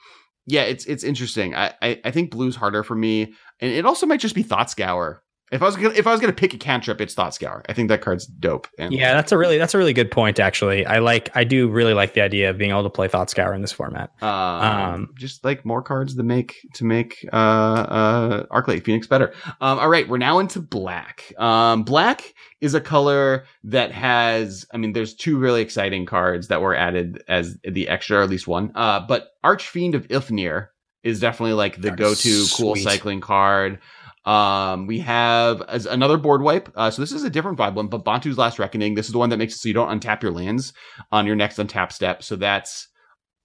yeah, it's it's interesting. I, I I think blue's harder for me, and it also might just be Thought Scour. If I was gonna, if I was gonna pick a cantrip, it's Thought Scour. I think that card's dope. And Yeah, that's a really that's a really good point. Actually, I like I do really like the idea of being able to play Thought Scour in this format. um, Um, just like more cards to make to make uh uh Arclight Phoenix better. Um, all right, we're now into black. Um, black is a color that has. I mean, there's two really exciting cards that were added as the extra, or at least one. Uh, but Archfiend of Ifnir is definitely like the go-to cool cycling card. Um, we have as another board wipe. Uh, so this is a different vibe one, but Bontu's Last Reckoning. This is the one that makes it so you don't untap your lands on your next untap step. So that's,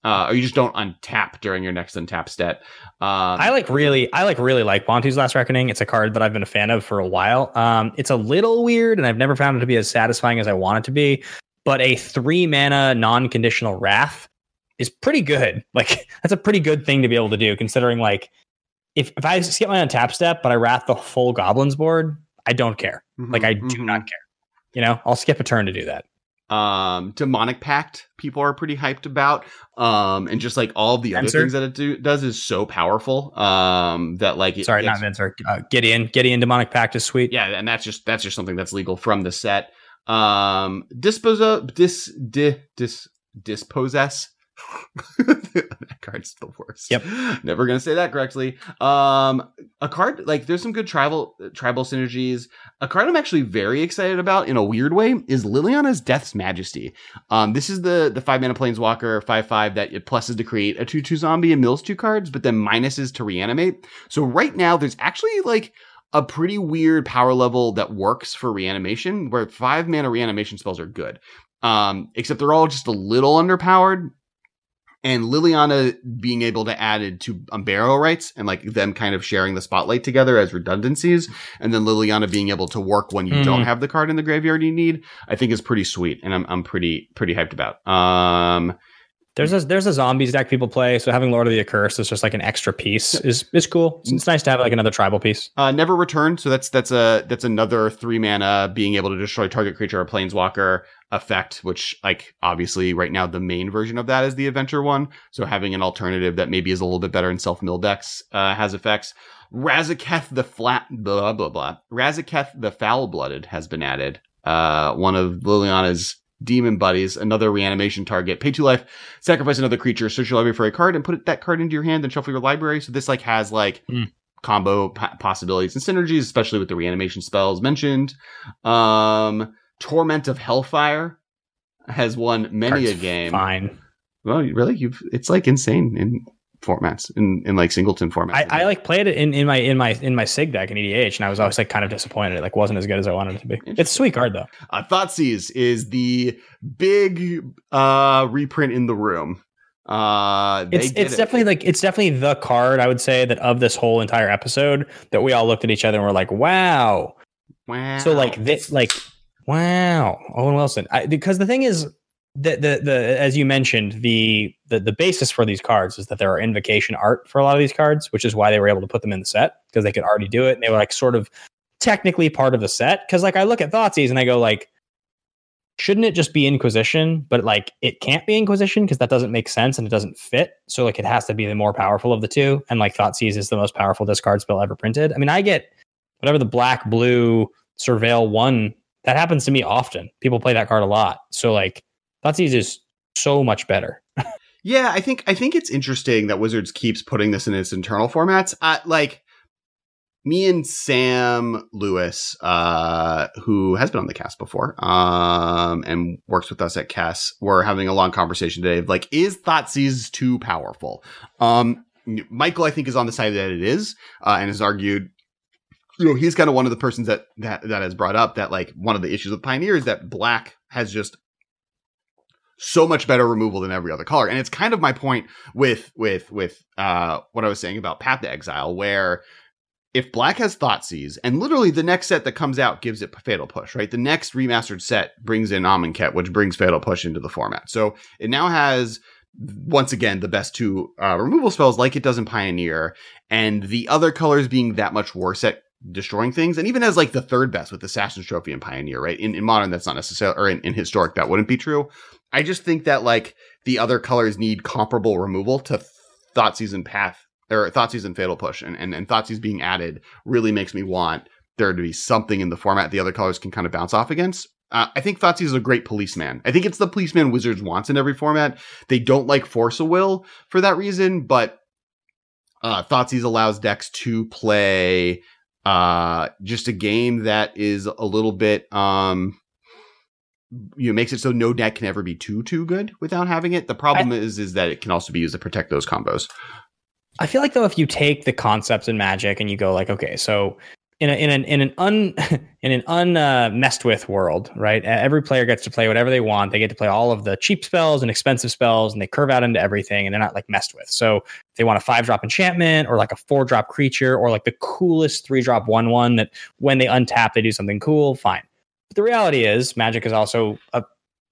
uh, or you just don't untap during your next untap step. Um, I like really I like really like Bontu's Last Reckoning. It's a card that I've been a fan of for a while. Um, it's a little weird, and I've never found it to be as satisfying as I want it to be. But a three mana non conditional Wrath is pretty good. Like that's a pretty good thing to be able to do, considering like if if I skip my untap step, but I Wrath the full Goblins board, I don't care. mhm, Like I do mhm. not care. You know, I'll skip a turn to do that. um demonic pact people are pretty hyped about um and just like all the other things that it do, does is so powerful um that like it, Sorry, not Vince. Uh, Gideon. Gideon Demonic Pact is sweet. yeah and that's just that's just something that's legal from the set um dispose of dis di, dis dispossess that card's the worst. Yep. Never gonna say that correctly. Um, a card like there's some good tribal tribal synergies. A card I'm actually very excited about in a weird way is Liliana's Death's Majesty. Um, this is the the five mana planeswalker five five that it pluses to create a two two zombie and mills two cards, but then minuses to reanimate. So right now there's actually like a pretty weird power level that works for reanimation, where five mana reanimation spells are good. Um, except they're all just a little underpowered and Liliana being able to add it to um, rights and like them kind of sharing the spotlight together as redundancies, and then Liliana being able to work when you Mm. don't have the card in the graveyard you need, I think is pretty sweet, and I'm I'm pretty pretty hyped about. Um, There's a there's a zombies deck people play, so having Lord of the Accursed is just like an extra piece is is cool. It's, it's nice to have like another tribal piece. uh, never return, so that's that's a that's another three mana being able to destroy target creature or planeswalker effect, which like obviously right now the main version of that is the adventure one. So having an alternative that maybe is a little bit better in self mill decks uh, has effects. Razaketh the flat blah blah blah. Razaketh the foul blooded has been added. Uh, one of Liliana's demon buddies, another reanimation target. Pay two life, sacrifice another creature, search your library for a card, and put that card into your hand and shuffle your library. So this like has like Hmm. combo p- possibilities and synergies, especially with the reanimation spells mentioned. Um, Torment of Hailfire has won many Card's a game. Fine. Well, really, you've it's like insane in formats in in like singleton formats. I, I like played it in, in my in my in my Sig deck in EDH, and I was always like kind of disappointed. It like wasn't as good as I wanted it to be. It's a sweet card though. uh, Thoughtseize is the big uh reprint in the room. Uh, they It's it's it. definitely like it's definitely the card I would say that of this whole entire episode that we all looked at each other and were like, wow. wow. So like this like wow, Owen Wilson. I, because the thing is the, the the as you mentioned the, the the basis for these cards is that there are invocation art for a lot of these cards, which is why they were able to put them in the set because they could already do it and they were like sort of technically part of the set. Because like I look at Thoughtseize and I go like, shouldn't it just be Inquisition? But like it can't be Inquisition because that doesn't make sense and it doesn't fit. So like it has to be the more powerful of the two. And like Thoughtseize is the most powerful discard spell ever printed. I mean, I get whatever the black blue surveil one that happens to me often. People play that card a lot. So like Thoughtseize is so much better. Yeah, I think I think it's interesting that Wizards keeps putting this in its internal formats. Uh, like me and Sam Lewis, uh, who has been on the cast before, um, and works with us at Kess, we're having a long conversation today. Of like, is Thoughtseize too powerful? Um, Michael, I think, is on the side that it is, uh, and has argued. You know, he's kind of one of the persons that that that has brought up that like one of the issues with Pioneer is that Black has just so much better removal than every other color. And it's kind of my point with with with uh what I was saying about Path to Exile, where if Black has Thoughtseize, and literally the next set that comes out gives it Fatal Push, right? The next remastered set brings in Amonkhet, which brings Fatal Push into the format. So it now has once again the best two uh, removal spells like it does in Pioneer, and the other colors being that much worse at destroying things, and even as like the third best with Assassin's Trophy and Pioneer, right? In, in modern, that's not necessarily, or in, in historic, that wouldn't be true. I just think that like the other colors need comparable removal to Thoughtseize and Path or Thoughtseize and Fatal Push, and and, and Thoughtseize being added really makes me want there to be something in the format the other colors can kind of bounce off against. Uh, I think Thoughtseize is a great policeman. I think it's the policeman Wizards wants in every format. They don't like Force of Will for that reason, but uh, Thoughtseize allows decks to play uh, just a game that is a little bit um, you know makes it so no deck can ever be too too good without having it. The problem is is that it can also be used to protect those combos. I feel like though if you take the concepts in Magic and you go like, okay, so in a, in an in an un in an un uh, messed with world, right? Every player gets to play whatever they want. They get to play all of the cheap spells and expensive spells, and they curve out into everything, and they're not like messed with. So if they want a five drop enchantment or like a four drop creature or like the coolest three drop one one that when they untap they do something cool. Fine. But the reality is, Magic is also a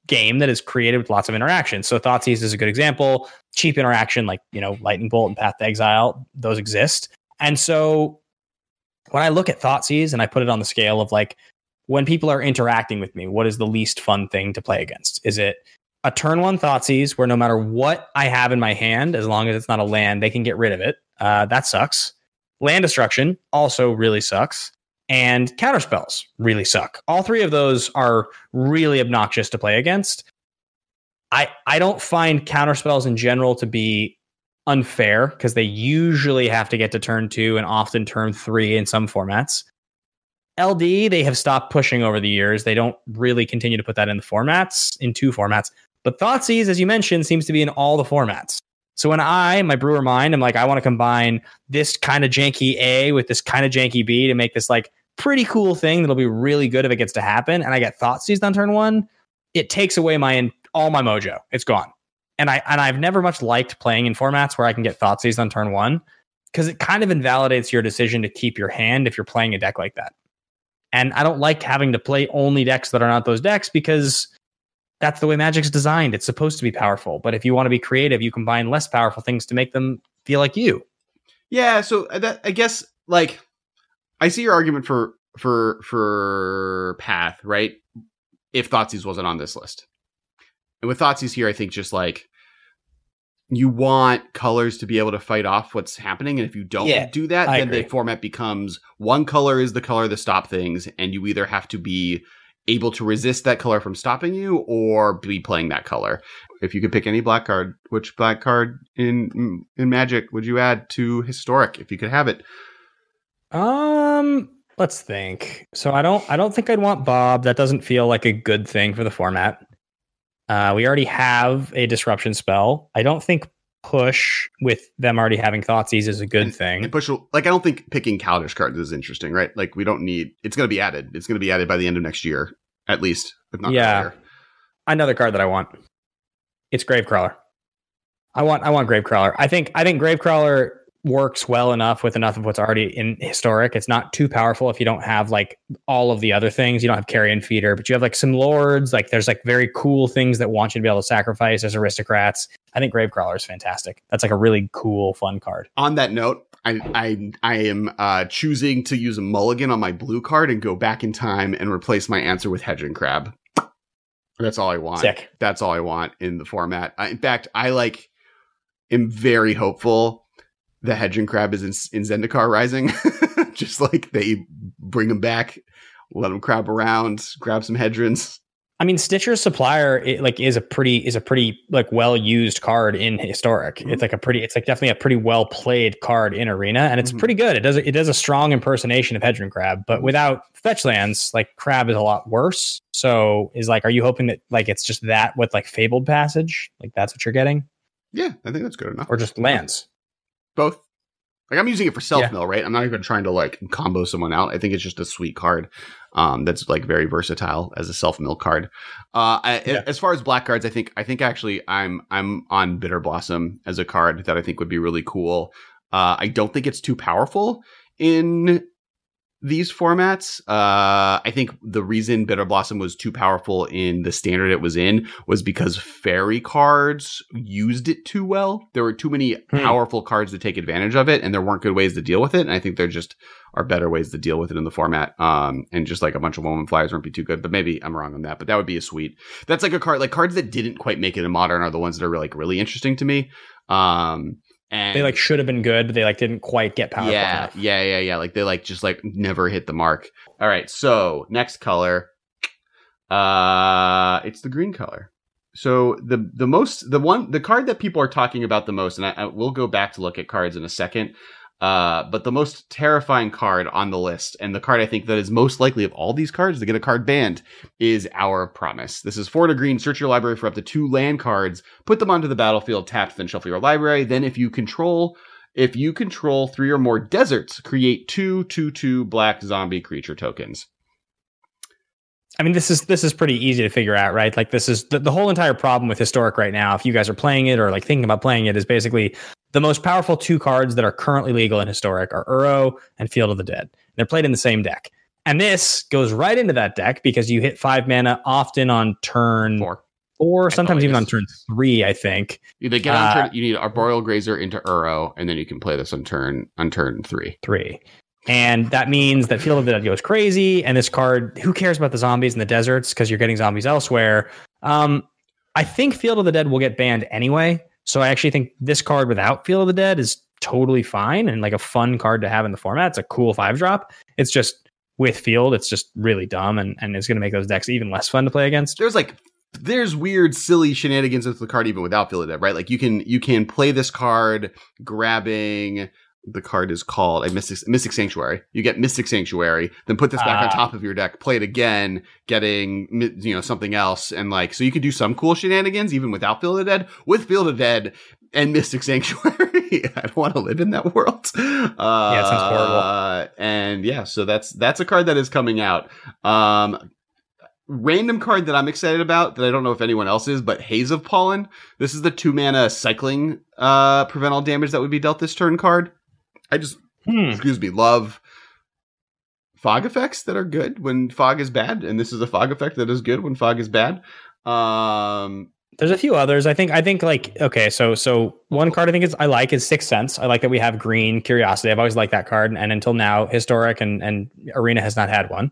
game that is created with lots of interaction. So Thoughtseize is a good example. Cheap interaction, like you know, Lightning Bolt and Path to Exile, those exist. And so when I look at Thoughtseize and I put it on the scale of like when people are interacting with me, what is the least fun thing to play against? Is it a turn one Thoughtseize where no matter what I have in my hand, as long as it's not a land, they can get rid of it. Uh, that sucks. Land destruction also really sucks. And counter spells really suck. All three of those are really obnoxious to play against. I I don't find counter spells in general to be unfair because they usually have to get to turn two and often turn three in some formats. LD, they have stopped pushing over the years. They don't really continue to put that in the formats, in two formats. But Thoughtseize, as you mentioned, seems to be in all the formats. So when I, my brewer mind, I'm like, I want to combine this kind of janky A with this kind of janky B to make this like pretty cool thing that'll be really good if it gets to happen. And I get Thoughtseize on turn one, it takes away my all my mojo. It's gone. And I and I've never much liked playing in formats where I can get Thoughtseize on turn one because it kind of invalidates your decision to keep your hand if you're playing a deck like that. And I don't like having to play only decks that are not those decks because that's the way Magic's designed. It's supposed to be powerful. But if you want to be creative, you combine less powerful things to make them feel like you. Yeah, so uh, that I guess like I see your argument for for for path, right? If Thoughtseize wasn't on this list. And with Thoughtseize here, I think just like you want colors to be able to fight off what's happening. And if you don't Yeah, do that, I then agree. the format becomes one color is the color to stop things, and you either have to be able to resist that color from stopping you or be playing that color. If you could pick any black card, which black card in in Magic would you add to historic if you could have it? Um, let's think. So I don't I don't think I'd want Bob. That doesn't feel like a good thing for the format. Uh, we already have a disruption spell. I don't think push with them already having Thoughtseize is a good thing. And push like I don't think picking Kaladesh cards is interesting, right? Like we don't need it's going to be added. It's going to be added by the end of next year, at least, if not Yeah. Another card that I want. It's Gravecrawler. I want I want Gravecrawler. I think I think Gravecrawler works well enough with enough of what's already in historic. It's not too powerful if you don't have like all of the other things. You don't have carrion feeder, but you have like some lords. Like there's like very cool things that want you to be able to sacrifice as aristocrats. I think Gravecrawler is fantastic. That's like a really cool, fun card. On that note, I I I am uh, choosing to use a mulligan on my blue card and go back in time and replace my answer with Hedron Crab. That's all I want. Sick. That's all I want in the format. I, in fact, I like am very hopeful the Hedron Crab is in, in Zendikar Rising. Just like they bring them back, let them crab around, grab some Hedrons. I mean, Stitcher's supplier it, like is a pretty is a pretty like well used card in historic. Mhm. It's like a pretty it's like definitely a pretty well played card in arena, and it's Mhm. pretty good. It does it does a strong impersonation of Hedron Crab, but without fetch lands, like Crab is a lot worse. So is like, are you hoping that like it's just that with like Fabled Passage, like that's what you're getting, Yeah, I think that's good enough. or just lands? Both. Like I'm using it for self Yeah. mill, right? I'm not even trying to like combo someone out. I think it's just a sweet card. Um, that's like very versatile as a self mill card. Uh, I, Yeah. as far as black cards, I think I think actually I'm I'm on Bitter Blossom as a card that I think would be really cool. Uh, I don't think it's too powerful in these formats. Uh, I think the reason Bitter Blossom was too powerful in the standard it was in was because fairy cards used it too well. There were too many Hmm. powerful cards to take advantage of it, and there weren't good ways to deal with it. And I think there just are better ways to deal with it in the format. Um, and just like a bunch of woman flyers won't be too good, but maybe I'm wrong on that. But that would be a sweet. That's like a card. Like cards that didn't quite make it in modern are the ones that are like really interesting to me. Um, and They like should have been good, but they like didn't quite get powerful. yeah, enough. yeah, yeah, yeah. Like they like just like never hit the mark. All right, so next color, uh, it's the green color. So the the most the one the card that people are talking about the most, and I, I will go back to look at cards in a second. Uh, but the most terrifying card on the list, and the card I think that is most likely of all these cards to get a card banned, is Our Promise. This is four to green. Search your library for up to two land cards. Put them onto the battlefield. Tapped, then shuffle your library. Then, if you control if you control three or more deserts, create two two two black zombie creature tokens. I mean, this is this is pretty easy to figure out, right? Like, this is the, the whole entire problem with historic right now. If you guys are playing it or like thinking about playing it, is basically the most powerful two cards that are currently legal in historic are Uro and Field of the Dead. They're played in the same deck, and this goes right into that deck because you hit five mana often on turn four, Four. sometimes even on turn three. I think You get on Uh, turn. You need Arboreal Grazer into Uro, and then you can play this on turn on turn three. three. And that means that Field of the Dead goes crazy. And this card, who cares about the zombies in the deserts because you're getting zombies elsewhere? Um, I think Field of the Dead will get banned anyway. So I actually think this card without Field of the Dead is totally fine and like a fun card to have in the format. It's a cool five drop. It's just with Field, it's just really dumb and, and it's going to make those decks even less fun to play against. There's like there's weird, silly shenanigans with the card even without Field of the Dead, right? Like you can you can play this card grabbing the card is called a Mystic, Mystic Sanctuary. You get Mystic Sanctuary, then put this back on Ah. top of your deck, play it again, getting you know something else, and like so you can do some cool shenanigans even without Field of Dead. With Field of Dead and Mystic Sanctuary, I don't want to live in that world. Uh, yeah, it sounds horrible. And yeah, so that's that's a card that is coming out. Um, random card that I'm excited about that I don't know if anyone else is, but Haze of Pollen. This is the two mana cycling uh prevent all damage that would be dealt this turn card. I just Hmm. excuse me, love fog effects that are good when fog is bad, and this is a fog effect that is good when fog is bad. Um There's a few others. I think. I think like okay. So so one card I think is I like is Sixth Sense. I like that we have green Curiosity. I've always liked that card, and until now, Historic and and Arena has not had one.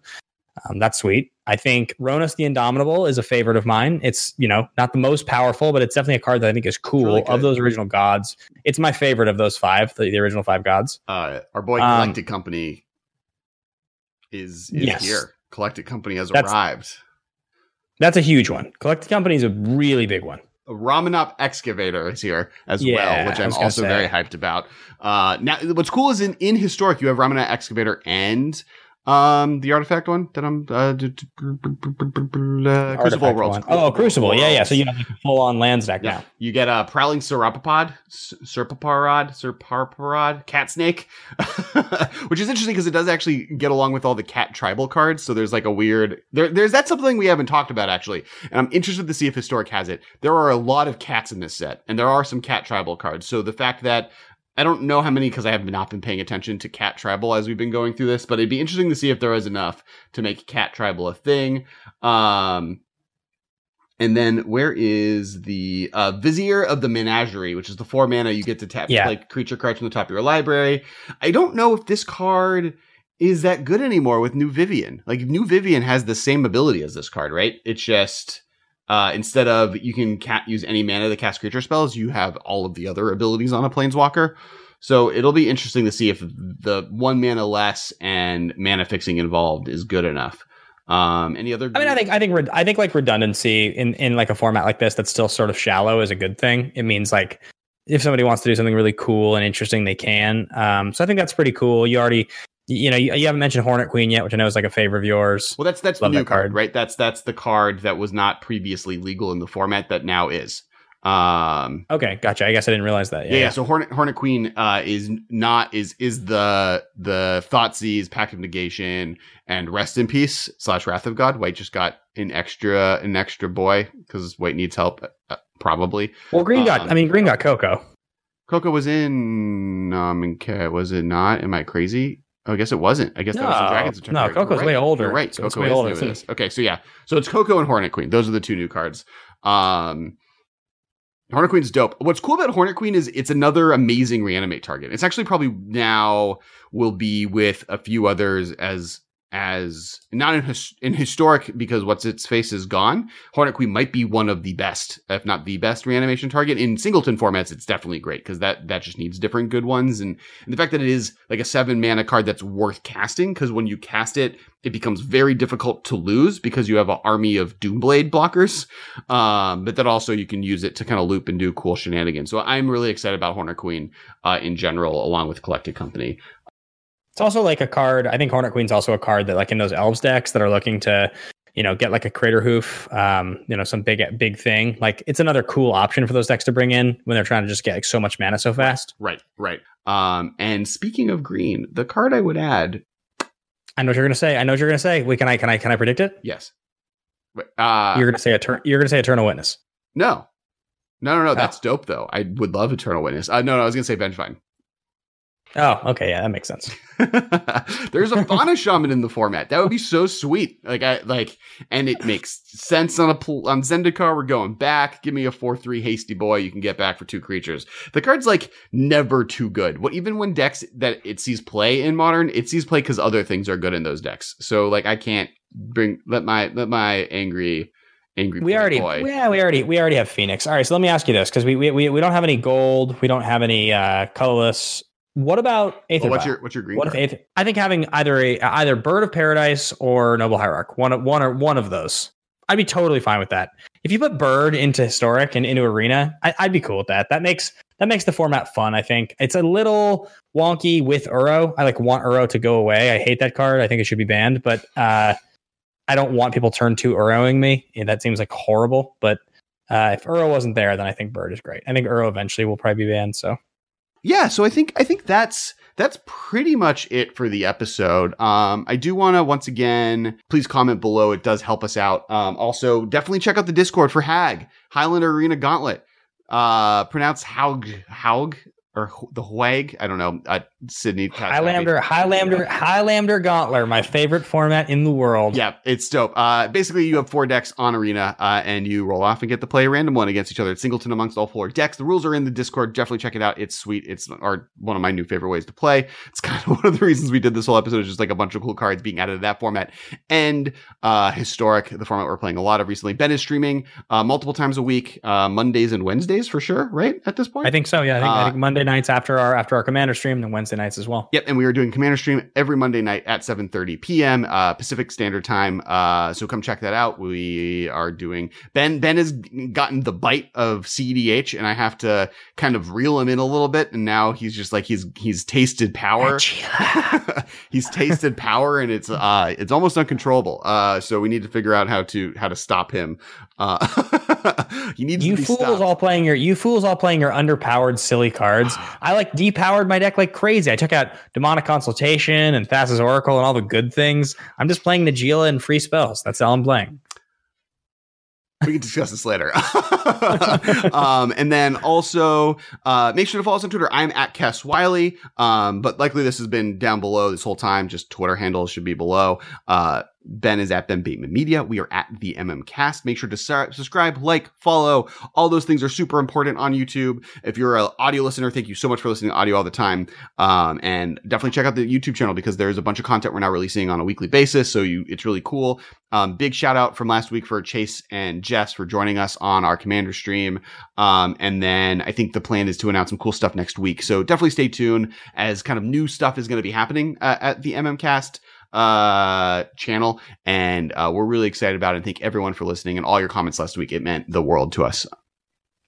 Um, that's sweet. I think Rhonas the Indomitable is a favorite of mine. It's you know not the most powerful, but it's definitely a card that I think is cool really of those original gods. It's my favorite of those five, the, the original five gods. uh our boy Um, Collected Company is is Yes. here. Collected Company has That's- arrived. That's a huge one. Collected Company is a really big one. Ramunap Excavator is here as Yeah, well, which I'm also say. very hyped about. Uh, now, what's cool is in, in historic, you have Ramunap Excavator and um, the artifact one that I'm uh, d- d- uh, Crucible Worlds. one. Oh, Crucible. Yeah, yeah. So you have like a full on lands deck Yeah, now. you get a prowling Serapapod, Serpaparod, Serparparod, cat snake, which is interesting because it does actually get along with all the cat tribal cards. So there's like a weird there. There's that's something we haven't talked about actually, and I'm interested to see if historic has it. There are a lot of cats in this set, and there are some cat tribal cards. So the fact that I don't know how many because I have not been paying attention to cat tribal as we've been going through this, but it'd be interesting to see if there is enough to make cat tribal a thing. Um, and then where is the uh, Vizier of the Menagerie, which is the four mana you get to tap Yeah. like creature cards from the top of your library. I don't know if this card is that good anymore with New Vivien. Like New Vivien has the same ability as this card, right? It's just uh, instead of you can cat use any mana to cast creature spells, you have all of the other abilities on a planeswalker. So it'll be interesting to see if the one mana less and mana fixing involved is good enough. Um, any other? I mean, I think I think I think like redundancy in in like a format like this that's still sort of shallow is a good thing. It means like if somebody wants to do something really cool and interesting, they can. Um, so I think that's pretty cool. You already, you know, you, you haven't mentioned Hornet Queen yet, which I know is like a favorite of yours. Well, that's that's the new that card, card. right? That's that's the card that was not previously legal in the format that now is. Um, Okay, gotcha. I guess I didn't realize that. yeah, yeah. So Hornet Hornet Queen uh, is not is is the the Thoughtseize Pact of Negation and Rest in Peace slash Wrath of God. White just got an extra an extra boy because White needs help uh, probably. Well, Green got. Um, I mean, Green got Coco. Coco was in um was it not? Am I crazy? Oh, I guess it wasn't. I guess that was No, Dragons of no, Coco's right. way older, You're right. so Coco way is older. new this. Okay, so yeah, so it's Coco and Hornet Queen. Those are the two new cards. Um, Hornet Queen's dope. What's cool about Hornet Queen is it's another amazing reanimate target. It's actually probably now will be with a few others as as not in his, in historic because what's its face is gone. Hornet Queen might be one of the best, if not the best, reanimation target in singleton formats. It's definitely great because that that just needs different good ones, and, and the fact that it is like a seven mana card that's worth casting because when you cast it, it becomes very difficult to lose because you have an army of Doomblade blockers. Um, but then also you can use it to kind of loop and do cool shenanigans. So I'm really excited about Hornet Queen uh, in general, along with Collected Company. It's also like a card. I think Hornet Queen's also a card that, like in those elves decks that are looking to, you know, get like a Crater Hoof, um, you know, some big big thing. Like it's another cool option for those decks to bring in when they're trying to just get like so much mana so fast. Right, right. Um, and speaking of green, the card I would add, I know what you're gonna say. I know what you're gonna say. Wait, can I can I can I predict it? yes, uh, you're gonna say Eter- You're gonna say Eternal Witness. no, no, no, no. Oh. That's dope though. I would love Eternal Witness. Uh, no, no, I was gonna say Vengevine. Oh, okay, yeah, that makes sense. There's a fauna shaman in the format. That would be so sweet. Like I like, and it makes sense on a pl- on Zendikar. We're going back. Give me a four three hasty boy. You can get back for two creatures. The card's like never too good. What even when decks that it sees play in modern, it sees play because other things are good in those decks. So like I can't bring let my let my angry angry We already, boy. yeah, we already, we already have Phoenix. All right, so let me ask you this because we, we we we don't have any gold, we don't have any uh colorless. What about Aether? What's your what's your green? What if card? Aether? I think having either a either Bird of Paradise or Noble Hierarch, one one or one of those, I'd be totally fine with that. if you put Bird into historic and into arena, I, would be cool with that. That makes that makes the format fun. I think it's a little wonky with Uro. I like want Uro to go away. I hate that card. I think it should be banned, but uh, I don't want people turn to Uroing me. Yeah, that seems like horrible. But uh, if Uro wasn't there, then I think Bird is great. I think Uro eventually will probably be banned. So yeah, so I think I think that's that's pretty much it for the episode. Um, I do want to once again, please comment below. It does help us out. Um, also, definitely check out the Discord for Hag Highlander Arena Gauntlet. Uh, pronounced Haug Haug or the Huag. I don't know. Uh, Sydney Highlander, Highlander, Highlander Gauntler, my favorite format in the world. Yeah, it's dope. Uh, basically, you have four decks on Arena, uh, and you roll off and get to play a random one against each other. It's singleton amongst all four decks. The rules are in the Discord. Definitely check it out. It's sweet. It's our one of my new favorite ways to play. It's kind of one of the reasons we did this whole episode. Is just like a bunch of cool cards being added to that format and uh, historic, the format we're playing a lot of recently. Ben is streaming uh, multiple times a week, uh, Mondays and Wednesdays for sure. Right at this point, I think so. Yeah, I think, I think Monday nights after our after our commander stream, and Wednesday nights as well. Yep, and we are doing commander stream every Monday night at 7:30 p.m. Uh, Pacific Standard Time. Uh, so come check that out. We are doing Ben. Ben has gotten the bite of CDH, and I have to kind of reel him in a little bit. And now he's just like he's he's tasted power. he's tasted power, and it's uh it's almost uncontrollable. Uh, so we need to figure out how to how to stop him. Uh, he needs you fools stopped. all playing your you fools all playing your underpowered silly cards. I like depowered my deck like crazy. I took out demonic consultation and Thassa's Oracle and all the good things. I'm just playing Najeela and free spells. That's all I'm playing. we can discuss this later. um, and then also uh, make sure to follow us on Twitter. I'm at Kess Wylie. Um, but likely this has been down below this whole time. Just Twitter handles should be below. Uh, Ben is at Ben Bateman Media. We are at the MM Cast. Make sure to subscribe, like, follow. All those things are super important on YouTube. If you're an audio listener, thank you so much for listening to audio all the time. Um, and definitely check out the YouTube channel because there's a bunch of content we're now releasing on a weekly basis. So you, it's really cool. Um, big shout out from last week for Chase and Jess for joining us on our Commander stream. Um, and then I think the plan is to announce some cool stuff next week. So definitely stay tuned as kind of new stuff is going to be happening uh, at the MM Cast uh, channel. And uh, we're really excited about it. And thank everyone for listening and all your comments last week. It meant the world to us.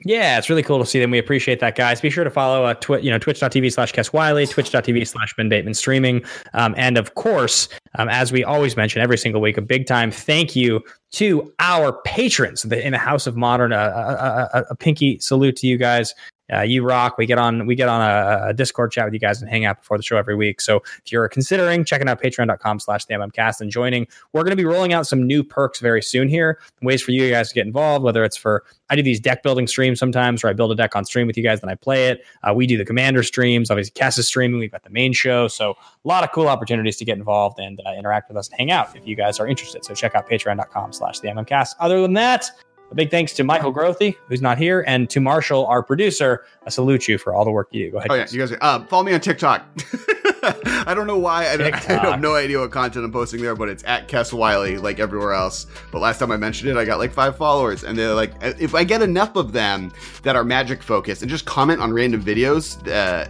Yeah, it's really cool to see them. We appreciate that, guys. Be sure to follow uh, twi- you know, twitch.tv slash Kess Wylie, twitch.tv slash Ben Bateman streaming. Um, and of course, um, as we always mention every single week, a big time thank you to our patrons in the House of Modern. Uh, a, a, a, pinky salute to you guys uh, you rock. We get on we get on a, a, Discord chat with you guys and hang out before the show every week. So if you're considering checking out patreon.com slash the MMcast and joining, we're going to be rolling out some new perks very soon here. Ways for you guys to get involved, whether it's for I do these deck building streams sometimes where I build a deck on stream with you guys, then I play it. Uh, we do the commander streams. Obviously, Kess is streaming. We've got the main show. So a lot of cool opportunities to get involved and uh, interact with us and hang out if you guys are interested. So check out patreon.com slash the MMcast. Other than that, a big thanks to Michael Grothy, who's not here, and to Marshall, our producer. I salute you for all the work you do. Go ahead. Oh, yeah. You guys uh, follow me on TikTok. I don't know why. I, I, have no idea what content I'm posting there, but it's at Kess Wylie, like everywhere else. But last time I mentioned it, I got like five followers. And they're like, if I get enough of them that are magic focused and just comment on random videos, uh,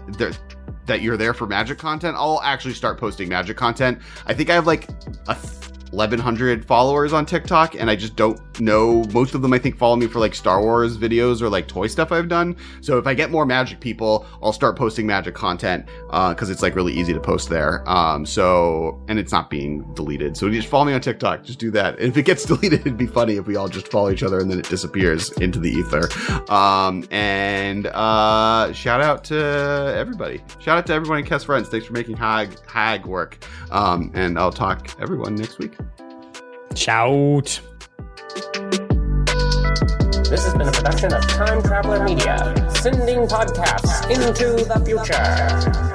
that you're there for magic content, I'll actually start posting magic content. I think I have like a 1100 followers on TikTok, and I just don't know. Most of them, I think, follow me for like Star Wars videos or like toy stuff I've done. So if I get more Magic people, I'll start posting Magic content because uh, it's like really easy to post there. Um, so and it's not being deleted. So just follow me on TikTok. Just do that. And if it gets deleted, it'd be funny if we all just follow each other and then it disappears into the ether. Um, and uh, shout out to everybody. Shout out to everyone in Kess Friends. Thanks for making Hag Hag work. Um, and I'll talk everyone next week. Shout. This has been a production of Time Traveler Media, sending podcasts into the future.